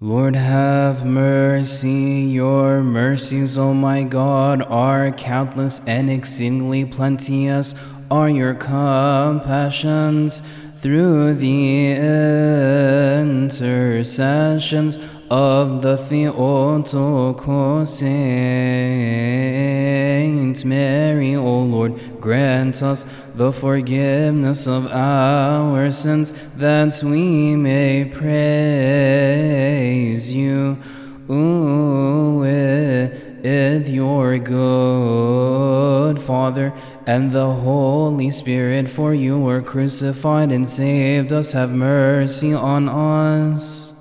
Lord, have mercy. Your mercies, O my God, are countless and exceedingly plenteous are your compassions through the intercessions of the Theotokos Saint Mary, O Lord, grant us the forgiveness of our sins, that we may praise with eh, your good Father and the Holy Spirit, for you were crucified and saved us. Have mercy on us.